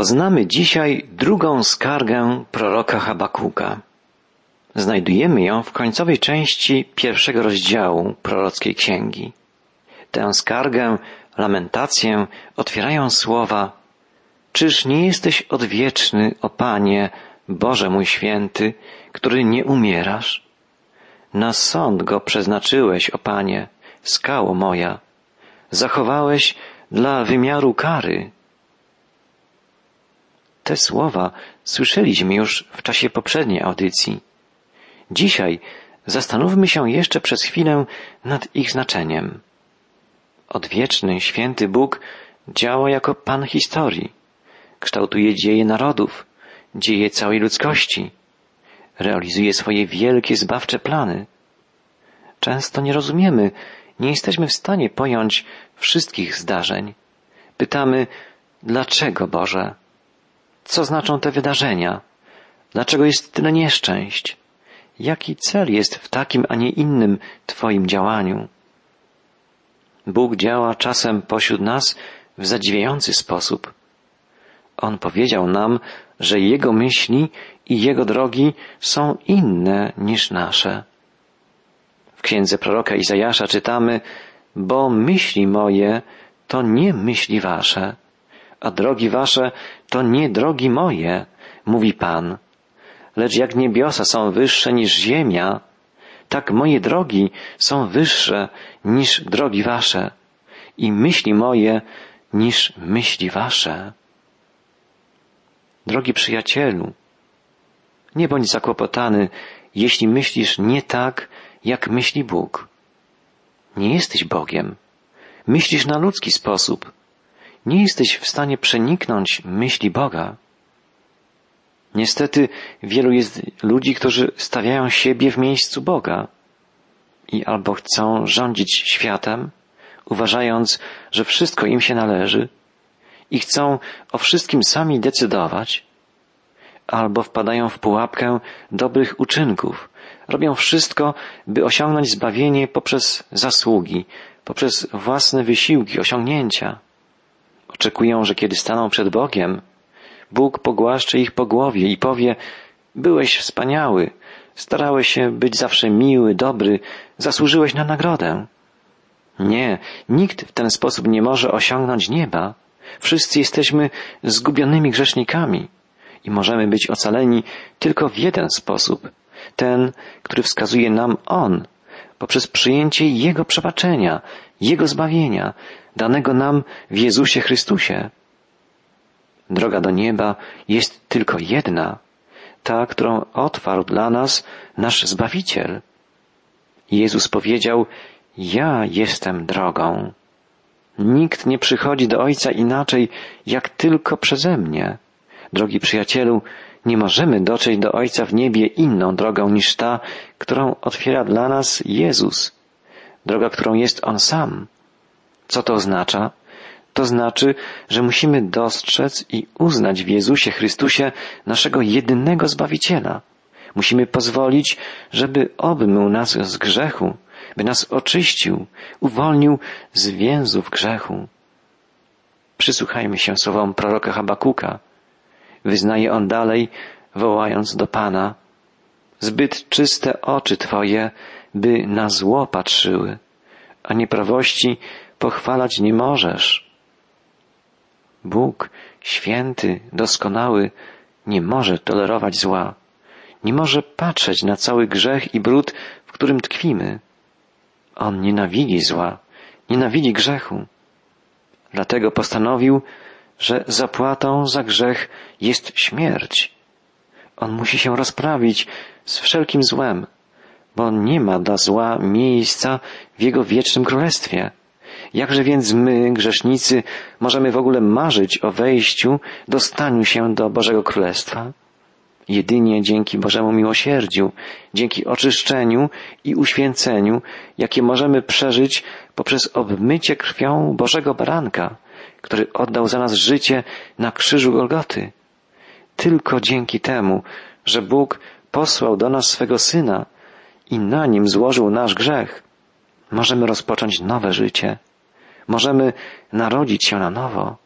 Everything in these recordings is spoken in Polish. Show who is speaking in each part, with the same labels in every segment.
Speaker 1: Poznamy dzisiaj drugą skargę proroka Habakuka. Znajdujemy ją w końcowej części pierwszego rozdziału prorockiej księgi. Tę skargę, lamentację otwierają słowa Czyż nie jesteś odwieczny, o Panie, Boże mój święty, który nie umierasz? Na sąd go przeznaczyłeś, o Panie, skało moja. Zachowałeś dla wymiaru kary. Te słowa słyszeliśmy już w czasie poprzedniej audycji. Dzisiaj zastanówmy się jeszcze przez chwilę nad ich znaczeniem. Odwieczny, święty Bóg działa jako Pan historii. Kształtuje dzieje narodów, dzieje całej ludzkości. Realizuje swoje wielkie zbawcze plany. Często nie rozumiemy, nie jesteśmy w stanie pojąć wszystkich zdarzeń. Pytamy, dlaczego Boże? Co znaczą te wydarzenia? Dlaczego jest tyle nieszczęść? Jaki cel jest w takim, a nie innym Twoim działaniu? Bóg działa czasem pośród nas w zadziwiający sposób. On powiedział nam, że Jego myśli i Jego drogi są inne niż nasze. W księdze proroka Izajasza czytamy, bo myśli moje to nie myśli wasze, a drogi wasze to nie drogi moje, mówi Pan. Lecz jak niebiosa są wyższe niż ziemia, tak moje drogi są wyższe niż drogi wasze i myśli moje niż myśli wasze. Drogi przyjacielu, nie bądź zakłopotany, jeśli myślisz nie tak, jak myśli Bóg. Nie jesteś Bogiem. Myślisz na ludzki sposób. Nie jesteś w stanie przeniknąć myśli Boga. Niestety wielu jest ludzi, którzy stawiają siebie w miejscu Boga i albo chcą rządzić światem, uważając, że wszystko im się należy i chcą o wszystkim sami decydować, albo wpadają w pułapkę dobrych uczynków, robią wszystko, by osiągnąć zbawienie poprzez zasługi, poprzez własne wysiłki, osiągnięcia. Oczekują, że kiedy staną przed Bogiem, Bóg pogłaszczy ich po głowie i powie, byłeś wspaniały, starałeś się być zawsze miły, dobry, zasłużyłeś na nagrodę. Nie, nikt w ten sposób nie może osiągnąć nieba. Wszyscy jesteśmy zgubionymi grzesznikami i możemy być ocaleni tylko w jeden sposób, ten, który wskazuje nam On, poprzez przyjęcie Jego przebaczenia, Jego zbawienia, danego nam w Jezusie Chrystusie. Droga do nieba jest tylko jedna, ta, którą otwarł dla nas nasz Zbawiciel. Jezus powiedział, ja jestem drogą. Nikt nie przychodzi do Ojca inaczej, jak tylko przeze mnie. Drogi przyjacielu, nie możemy dotrzeć do Ojca w niebie inną drogą niż ta, którą otwiera dla nas Jezus. Droga, którą jest On sam. Co to oznacza? To znaczy, że musimy dostrzec i uznać w Jezusie Chrystusie naszego jedynego Zbawiciela. Musimy pozwolić, żeby obmył nas z grzechu, by nas oczyścił, uwolnił z więzów grzechu. Przysłuchajmy się słowom proroka Habakuka. Wyznaje on dalej, wołając do Pana. Zbyt czyste oczy Twoje, by na zło patrzyły, a nieprawości pochwalać nie możesz. Bóg, święty, doskonały, nie może tolerować zła, nie może patrzeć na cały grzech i brud, w którym tkwimy. On nienawidzi zła, nienawidzi grzechu. Dlatego postanowił, że zapłatą za grzech jest śmierć. On musi się rozprawić z wszelkim złem, bo nie ma dla zła miejsca w Jego wiecznym królestwie. Jakże więc my, grzesznicy, możemy w ogóle marzyć o wejściu, dostaniu się do Bożego Królestwa? Jedynie dzięki Bożemu miłosierdziu, dzięki oczyszczeniu i uświęceniu, jakie możemy przeżyć poprzez obmycie krwią Bożego Baranka, który oddał za nas życie na krzyżu Golgoty. Tylko dzięki temu, że Bóg posłał do nas swego Syna i na nim złożył nasz grzech, możemy rozpocząć nowe życie. Możemy narodzić się na nowo.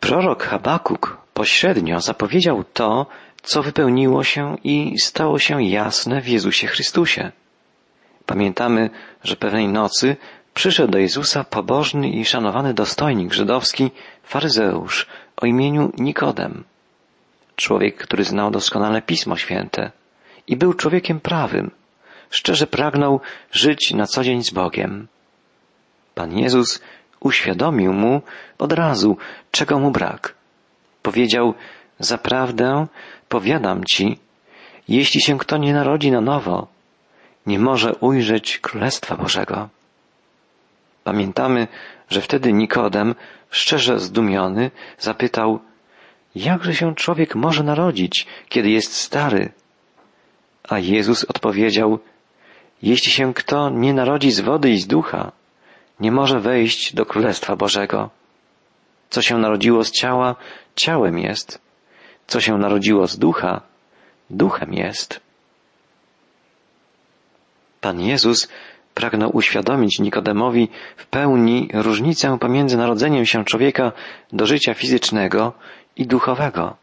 Speaker 1: Prorok Habakuk pośrednio zapowiedział to, co wypełniło się i stało się jasne w Jezusie Chrystusie. Pamiętamy, że pewnej nocy przyszedł do Jezusa pobożny i szanowany dostojnik żydowski, faryzeusz o imieniu Nikodem. Człowiek, który znał doskonale Pismo Święte i był człowiekiem prawym, szczerze pragnął żyć na co dzień z Bogiem. Pan Jezus uświadomił mu od razu, czego mu brak. Powiedział, zaprawdę powiadam ci, jeśli się kto nie narodzi na nowo, nie może ujrzeć Królestwa Bożego. Pamiętamy, że wtedy Nikodem, szczerze zdumiony, zapytał, jakże się człowiek może narodzić, kiedy jest stary? A Jezus odpowiedział, jeśli się kto nie narodzi z wody i z ducha, nie może wejść do Królestwa Bożego. Co się narodziło z ciała, ciałem jest. Co się narodziło z ducha, duchem jest. Pan Jezus pragnął uświadomić Nikodemowi w pełni różnicę pomiędzy narodzeniem się człowieka do życia fizycznego i duchowego.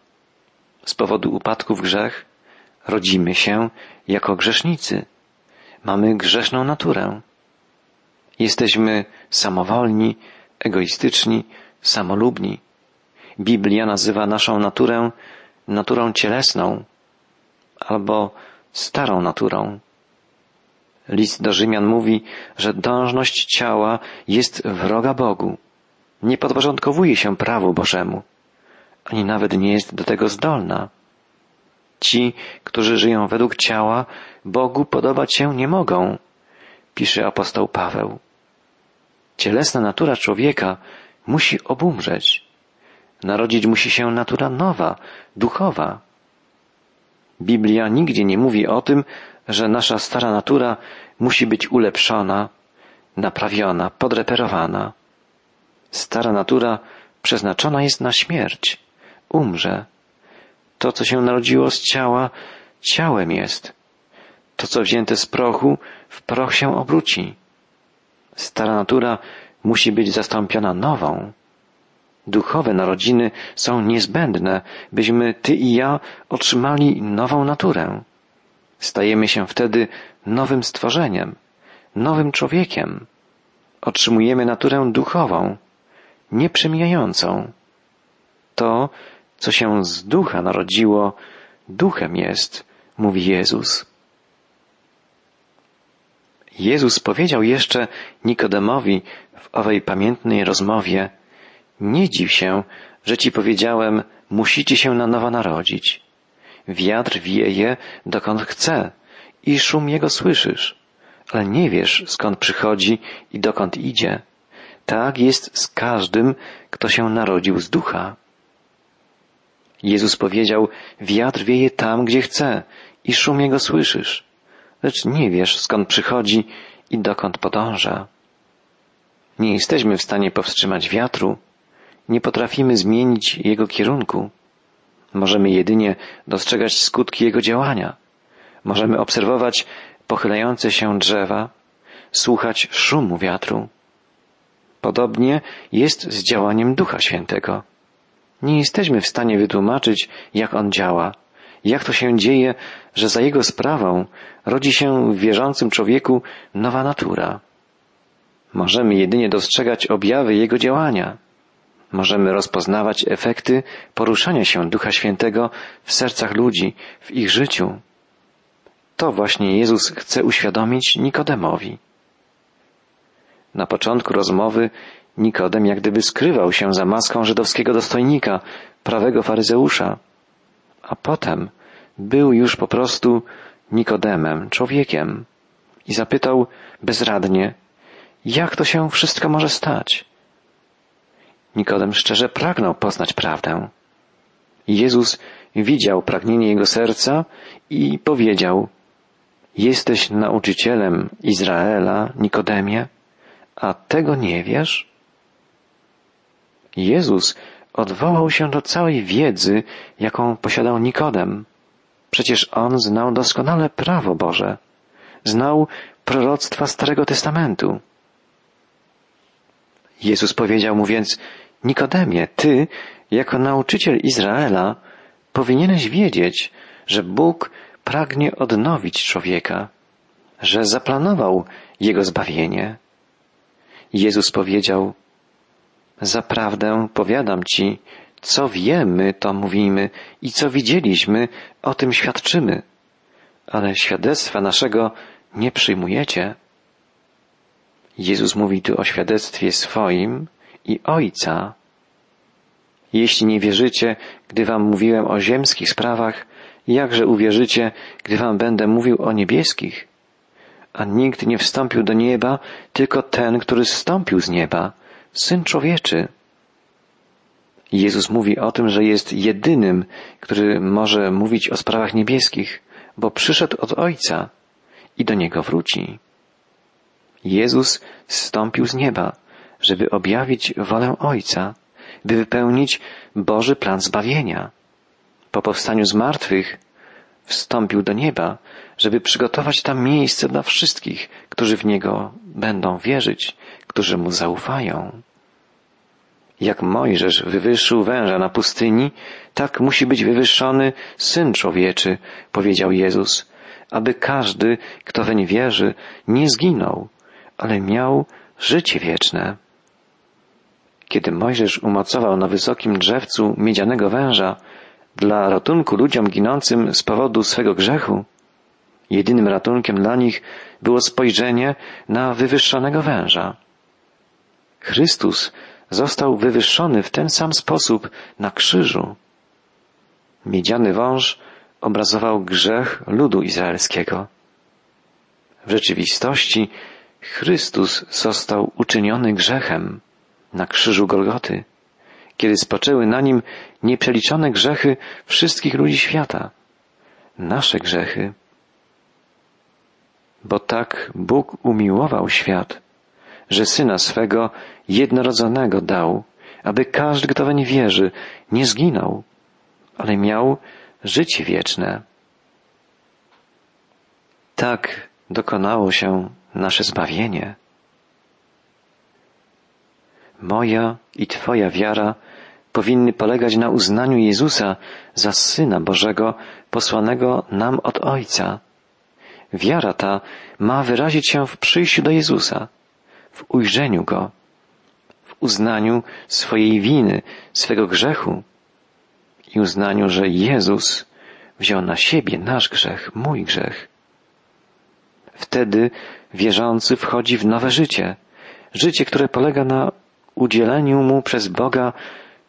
Speaker 1: Z powodu upadku w grzech rodzimy się jako grzesznicy. Mamy grzeszną naturę. Jesteśmy samowolni, egoistyczni, samolubni. Biblia nazywa naszą naturę naturą cielesną albo starą naturą. List do Rzymian mówi, że dążność ciała jest wroga Bogu. Nie podporządkowuje się prawu Bożemu, ani nawet nie jest do tego zdolna. Ci, którzy żyją według ciała, Bogu podobać się nie mogą, pisze apostoł Paweł. Cielesna natura człowieka musi obumrzeć. Narodzić musi się natura nowa, duchowa. Biblia nigdzie nie mówi o tym, że nasza stara natura musi być ulepszona, naprawiona, podreperowana. Stara natura przeznaczona jest na śmierć, umrze. To, co się narodziło z ciała, ciałem jest. To, co wzięte z prochu, w proch się obróci. Stara natura musi być zastąpiona nową. Duchowe narodziny są niezbędne, byśmy ty i ja otrzymali nową naturę. Stajemy się wtedy nowym stworzeniem, nowym człowiekiem. Otrzymujemy naturę duchową, nieprzemijającą. To, co się z ducha narodziło, duchem jest, mówi Jezus. Jezus powiedział jeszcze Nikodemowi w owej pamiętnej rozmowie, nie dziw się, że ci powiedziałem, musicie się na nowo narodzić. Wiatr wieje, dokąd chce i szum jego słyszysz, ale nie wiesz, skąd przychodzi i dokąd idzie. Tak jest z każdym, kto się narodził z ducha. Jezus powiedział, wiatr wieje tam, gdzie chce i szum jego słyszysz, lecz nie wiesz, skąd przychodzi i dokąd podąża. Nie jesteśmy w stanie powstrzymać wiatru, nie potrafimy zmienić jego kierunku. Możemy jedynie dostrzegać skutki jego działania. Możemy obserwować pochylające się drzewa, słuchać szumu wiatru. Podobnie jest z działaniem Ducha Świętego. Nie jesteśmy w stanie wytłumaczyć, jak on działa, jak to się dzieje, że za jego sprawą rodzi się w wierzącym człowieku nowa natura. Możemy jedynie dostrzegać objawy jego działania. Możemy rozpoznawać efekty poruszania się Ducha Świętego w sercach ludzi, w ich życiu. To właśnie Jezus chce uświadomić Nikodemowi. Na początku rozmowy Nikodem jak gdyby skrywał się za maską żydowskiego dostojnika, prawego faryzeusza, a potem był już po prostu Nikodemem, człowiekiem i zapytał bezradnie, jak to się wszystko może stać? Nikodem szczerze pragnął poznać prawdę. Jezus widział pragnienie jego serca i powiedział, Jesteś nauczycielem Izraela, Nikodemie, a tego nie wiesz? Jezus odwołał się do całej wiedzy, jaką posiadał Nikodem. Przecież on znał doskonale prawo Boże, znał proroctwa Starego Testamentu. Jezus powiedział mu więc, Nikodemie, ty jako nauczyciel Izraela powinieneś wiedzieć, że Bóg pragnie odnowić człowieka, że zaplanował jego zbawienie. Jezus powiedział, Zaprawdę powiadam ci, co wiemy, to mówimy i co widzieliśmy, o tym świadczymy, ale świadectwa naszego nie przyjmujecie. Jezus mówi tu o świadectwie swoim i Ojca. Jeśli nie wierzycie, gdy wam mówiłem o ziemskich sprawach, jakże uwierzycie, gdy wam będę mówił o niebieskich? A nikt nie wstąpił do nieba, tylko ten, który zstąpił z nieba, Syn Człowieczy. Jezus mówi o tym, że jest jedynym, który może mówić o sprawach niebieskich, bo przyszedł od Ojca i do Niego wróci. Jezus zstąpił z nieba, żeby objawić wolę Ojca, by wypełnić Boży plan zbawienia. Po powstaniu z martwych wstąpił do nieba, żeby przygotować tam miejsce dla wszystkich, którzy w Niego będą wierzyć, którzy Mu zaufają. Jak Mojżesz wywyższył węża na pustyni, tak musi być wywyższony Syn Człowieczy, powiedział Jezus, aby każdy, kto weń wierzy, nie zginął, ale miał życie wieczne. Kiedy Mojżesz umocował na wysokim drzewcu miedzianego węża dla ratunku ludziom ginącym z powodu swego grzechu, jedynym ratunkiem dla nich było spojrzenie na wywyższonego węża. Chrystus został wywyższony w ten sam sposób na krzyżu. Miedziany wąż obrazował grzech ludu izraelskiego. W rzeczywistości Chrystus został uczyniony grzechem na krzyżu Golgoty, kiedy spoczęły na nim nieprzeliczone grzechy wszystkich ludzi świata, nasze grzechy. Bo tak Bóg umiłował świat, że Syna swego jednorodzonego dał, aby każdy, kto weń wierzy, nie zginął, ale miał życie wieczne. Tak dokonało się nasze zbawienie. Moja i Twoja wiara powinny polegać na uznaniu Jezusa za Syna Bożego posłanego nam od Ojca. Wiara ta ma wyrazić się w przyjściu do Jezusa, w ujrzeniu Go, w uznaniu swojej winy, swego grzechu i uznaniu, że Jezus wziął na siebie nasz grzech, mój grzech. Wtedy wierzący wchodzi w nowe życie, życie, które polega na udzieleniu mu przez Boga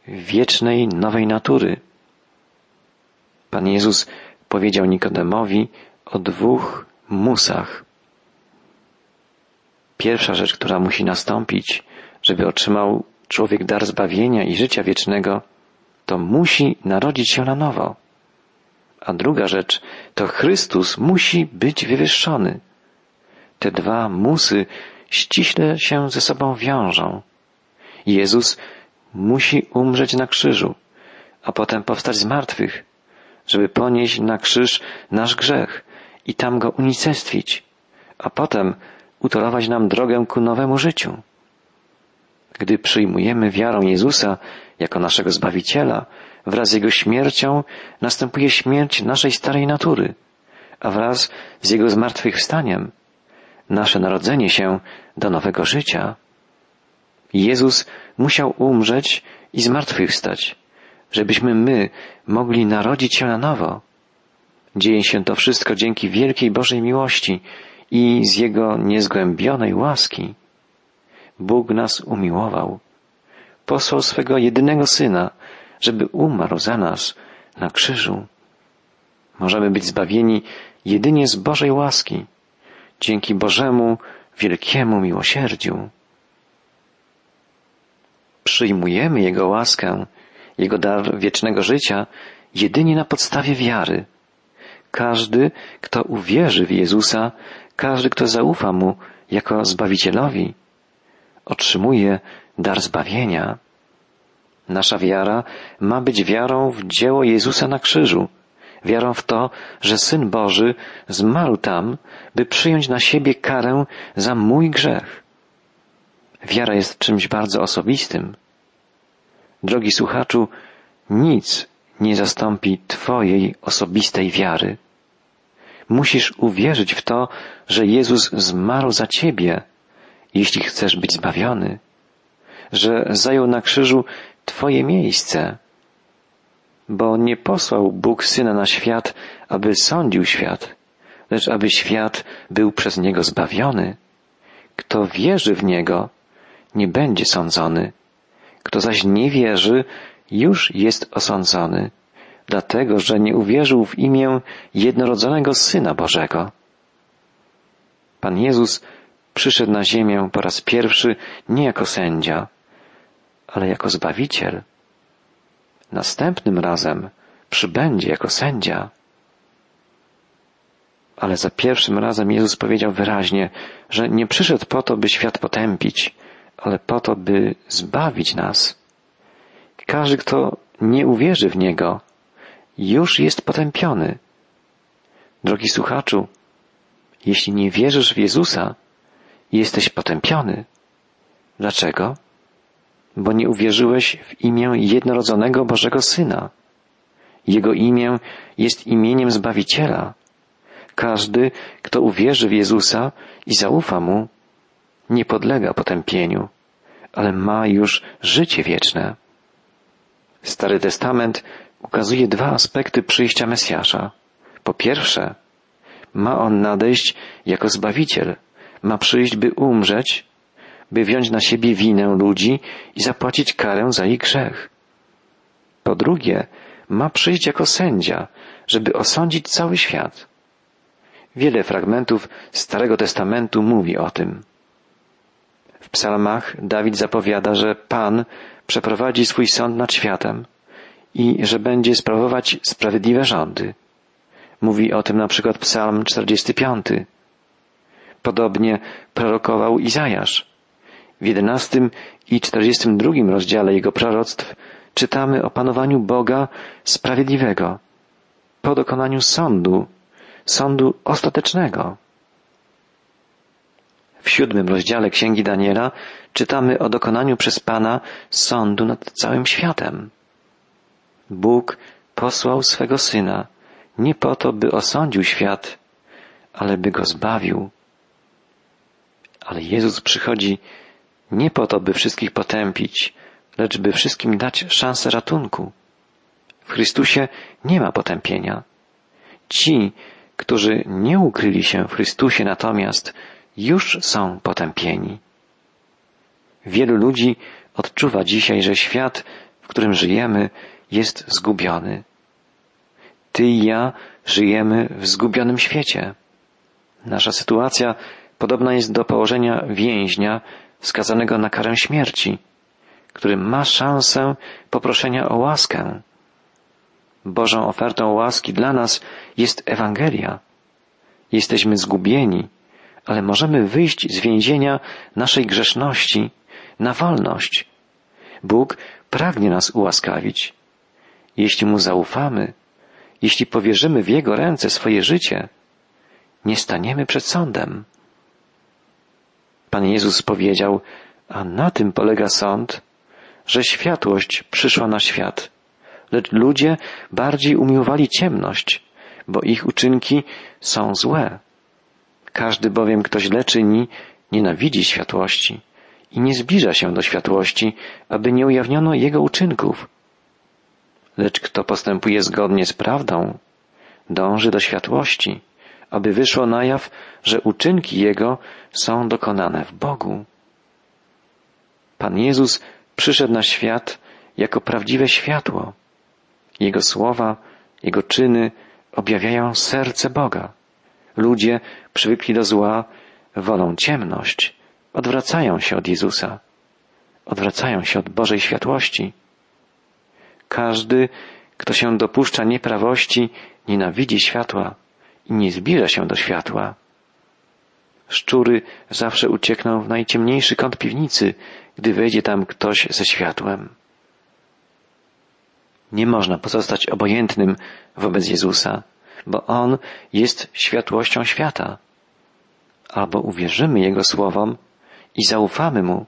Speaker 1: wiecznej, nowej natury. Pan Jezus powiedział Nikodemowi o dwóch musach. Pierwsza rzecz, która musi nastąpić, żeby otrzymał człowiek dar zbawienia i życia wiecznego, to musi narodzić się na nowo. A druga rzecz, to Chrystus musi być wywyższony. Te dwa musy ściśle się ze sobą wiążą. Jezus musi umrzeć na krzyżu, a potem powstać z martwych, żeby ponieść na krzyż nasz grzech i tam go unicestwić, a potem utorować nam drogę ku nowemu życiu. Gdy przyjmujemy wiarą Jezusa jako naszego Zbawiciela, wraz z Jego śmiercią następuje śmierć naszej starej natury, a wraz z Jego zmartwychwstaniem nasze narodzenie się do nowego życia. Jezus musiał umrzeć i zmartwychwstać, żebyśmy my mogli narodzić się na nowo. Dzieje się to wszystko dzięki wielkiej Bożej miłości i z Jego niezgłębionej łaski. Bóg nas umiłował. Posłał swego jedynego Syna, żeby umarł za nas na krzyżu. Możemy być zbawieni jedynie z Bożej łaski, dzięki Bożemu wielkiemu miłosierdziu. Przyjmujemy Jego łaskę, Jego dar wiecznego życia jedynie na podstawie wiary. Każdy, kto uwierzy w Jezusa, każdy, kto zaufa Mu jako Zbawicielowi, otrzymuje dar zbawienia. Nasza wiara ma być wiarą w dzieło Jezusa na krzyżu, wiarą w to, że Syn Boży zmarł tam, by przyjąć na siebie karę za mój grzech. Wiara jest czymś bardzo osobistym. Drogi słuchaczu, nic nie zastąpi Twojej osobistej wiary. Musisz uwierzyć w to, że Jezus zmarł za Ciebie, jeśli chcesz być zbawiony, że zajął na krzyżu Twoje miejsce, bo nie posłał Bóg Syna na świat, aby sądził świat, lecz aby świat był przez Niego zbawiony. Kto wierzy w Niego, nie będzie sądzony. Kto zaś nie wierzy, już jest osądzony, dlatego że nie uwierzył w imię jednorodzonego Syna Bożego. Pan Jezus przyszedł na ziemię po raz pierwszy nie jako sędzia, ale jako Zbawiciel. Następnym razem przybędzie jako sędzia. Ale za pierwszym razem Jezus powiedział wyraźnie, że nie przyszedł po to, by świat potępić, ale po to, by zbawić nas. Każdy, kto nie uwierzy w Niego, już jest potępiony. Drogi słuchaczu, jeśli nie wierzysz w Jezusa, jesteś potępiony. Dlaczego? Bo nie uwierzyłeś w imię jednorodzonego Bożego Syna. Jego imię jest imieniem Zbawiciela. Każdy, kto uwierzy w Jezusa i zaufa Mu, nie podlega potępieniu, ale ma już życie wieczne. Stary Testament ukazuje dwa aspekty przyjścia Mesjasza. Po pierwsze, ma on nadejść jako Zbawiciel, ma przyjść, by umrzeć, by wziąć na siebie winę ludzi i zapłacić karę za ich grzech. Po drugie, ma przyjść jako sędzia, żeby osądzić cały świat. Wiele fragmentów Starego Testamentu mówi o tym. Psalmach Dawid zapowiada, że Pan przeprowadzi swój sąd nad światem i że będzie sprawować sprawiedliwe rządy. Mówi o tym na przykład Psalm 45. Podobnie prorokował Izajasz. W jedenastym i czterdziestym drugim rozdziale jego proroctw czytamy o panowaniu Boga sprawiedliwego po dokonaniu sądu, sądu ostatecznego. W siódmym rozdziale Księgi Daniela czytamy o dokonaniu przez Pana sądu nad całym światem. Bóg posłał swego Syna nie po to, by osądził świat, ale by go zbawił. Ale Jezus przychodzi nie po to, by wszystkich potępić, lecz by wszystkim dać szansę ratunku. W Chrystusie nie ma potępienia. Ci, którzy nie ukryli się w Chrystusie natomiast, już są potępieni. Wielu ludzi odczuwa dzisiaj, że świat, w którym żyjemy, jest zgubiony. Ty i ja żyjemy w zgubionym świecie. Nasza sytuacja podobna jest do położenia więźnia skazanego na karę śmierci, który ma szansę poproszenia o łaskę. Bożą ofertą łaski dla nas jest Ewangelia. Jesteśmy zgubieni, ale możemy wyjść z więzienia naszej grzeszności na wolność. Bóg pragnie nas ułaskawić. Jeśli Mu zaufamy, jeśli powierzymy w Jego ręce swoje życie, nie staniemy przed sądem. Pan Jezus powiedział, a na tym polega sąd, że światłość przyszła na świat, lecz ludzie bardziej umiłowali ciemność, bo ich uczynki są złe. Każdy bowiem, kto źle czyni, nienawidzi światłości i nie zbliża się do światłości, aby nie ujawniono jego uczynków. Lecz kto postępuje zgodnie z prawdą, dąży do światłości, aby wyszło na jaw, że uczynki jego są dokonane w Bogu. Pan Jezus przyszedł na świat jako prawdziwe światło. Jego słowa, Jego czyny objawiają serce Boga. Ludzie przywykli do zła, wolą ciemność, odwracają się od Jezusa, odwracają się od Bożej światłości. Każdy, kto się dopuszcza nieprawości, nienawidzi światła i nie zbliża się do światła. Szczury zawsze uciekną w najciemniejszy kąt piwnicy, gdy wejdzie tam ktoś ze światłem. Nie można pozostać obojętnym wobec Jezusa, bo On jest światłością świata. Albo uwierzymy Jego słowom i zaufamy Mu,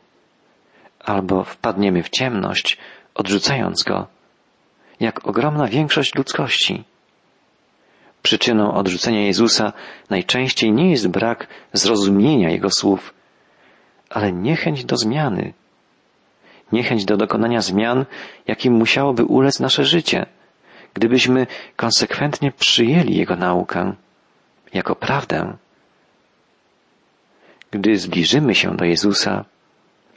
Speaker 1: albo wpadniemy w ciemność, odrzucając Go jak ogromna większość ludzkości. Przyczyną odrzucenia Jezusa najczęściej nie jest brak zrozumienia Jego słów, ale niechęć do zmiany. Niechęć do dokonania zmian, jakim musiałoby ulec nasze życie, gdybyśmy konsekwentnie przyjęli Jego naukę jako prawdę. Gdy zbliżymy się do Jezusa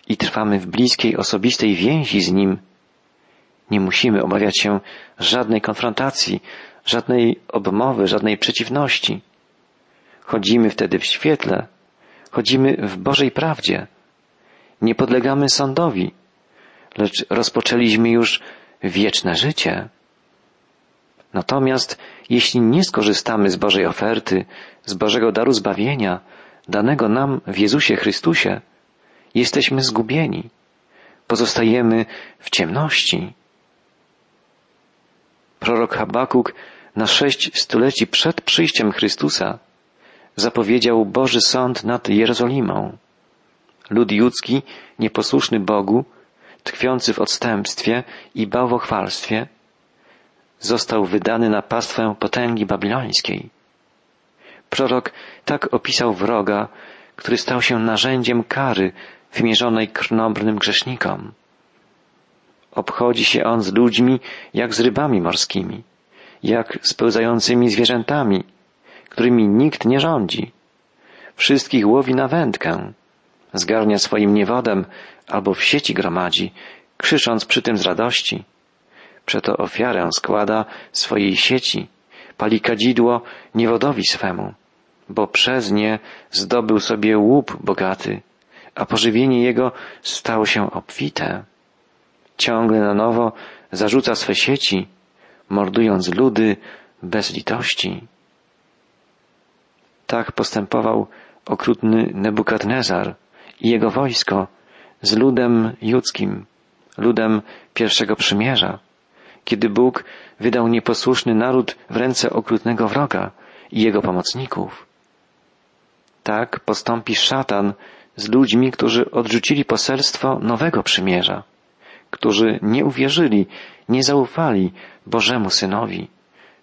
Speaker 1: i trwamy w bliskiej, osobistej więzi z Nim, nie musimy obawiać się żadnej konfrontacji, żadnej obmowy, żadnej przeciwności. Chodzimy wtedy w świetle, chodzimy w Bożej prawdzie. Nie podlegamy sądowi, lecz rozpoczęliśmy już wieczne życie. Natomiast jeśli nie skorzystamy z Bożej oferty, z Bożego daru zbawienia, danego nam w Jezusie Chrystusie, jesteśmy zgubieni. Pozostajemy w ciemności. Prorok Habakuk na sześć stuleci przed przyjściem Chrystusa zapowiedział Boży sąd nad Jerozolimą. Lud judzki, nieposłuszny Bogu, tkwiący w odstępstwie i bałwochwalstwie, został wydany na pastwę potęgi babilońskiej. Prorok tak opisał wroga, który stał się narzędziem kary wymierzonej krnobrnym grzesznikom. Obchodzi się on z ludźmi jak z rybami morskimi, jak z pełzającymi zwierzętami, którymi nikt nie rządzi. Wszystkich łowi na wędkę, zgarnia swoim niewodem albo w sieci gromadzi, krzycząc przy tym z radości. Przeto ofiarę składa swojej sieci, pali kadzidło niewodowi swemu, bo przez nie zdobył sobie łup bogaty, a pożywienie jego stało się obfite. Ciągle na nowo zarzuca swe sieci, mordując ludy bez litości. Tak postępował okrutny Nebukadnezar i jego wojsko z ludem judzkim, ludem pierwszego przymierza, kiedy Bóg wydał nieposłuszny naród w ręce okrutnego wroga i jego pomocników. Tak postąpi szatan z ludźmi, którzy odrzucili poselstwo nowego przymierza, którzy nie uwierzyli, nie zaufali Bożemu Synowi,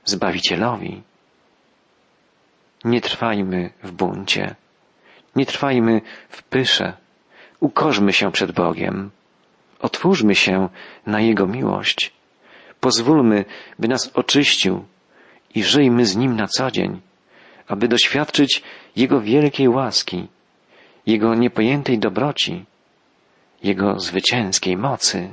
Speaker 1: Zbawicielowi. Nie trwajmy w buncie, nie trwajmy w pysze, ukorzmy się przed Bogiem, otwórzmy się na Jego miłość, pozwólmy, by nas oczyścił i żyjmy z Nim na co dzień, aby doświadczyć Jego wielkiej łaski, Jego niepojętej dobroci, Jego zwycięskiej mocy.